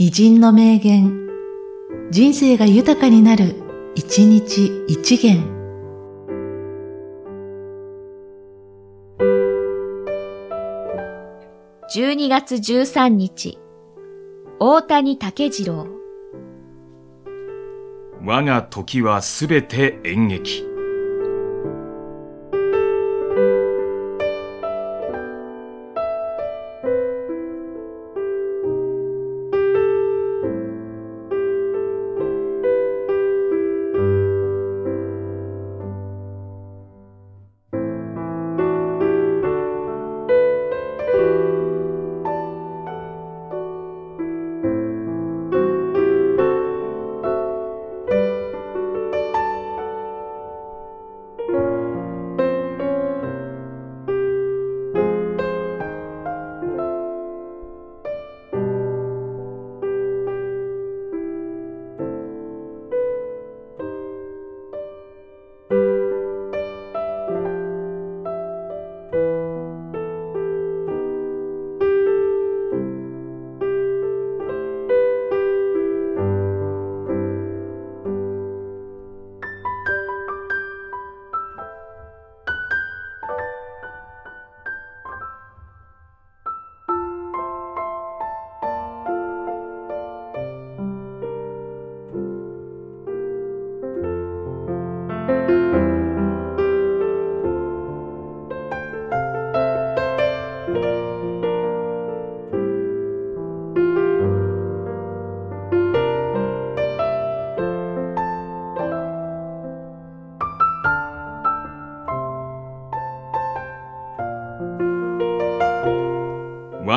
偉人の名言、人生が豊かになる、一日一元。12月13日、大谷竹次郎。我が時はすべて演劇。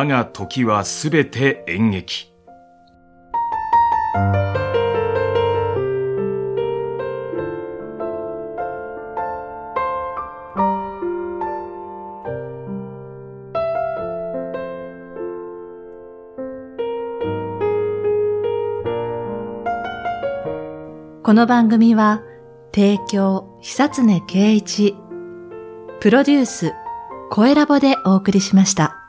我が時はすべて演劇。この番組は、提供、久常圭一、プロデュース、声ラボでお送りしました。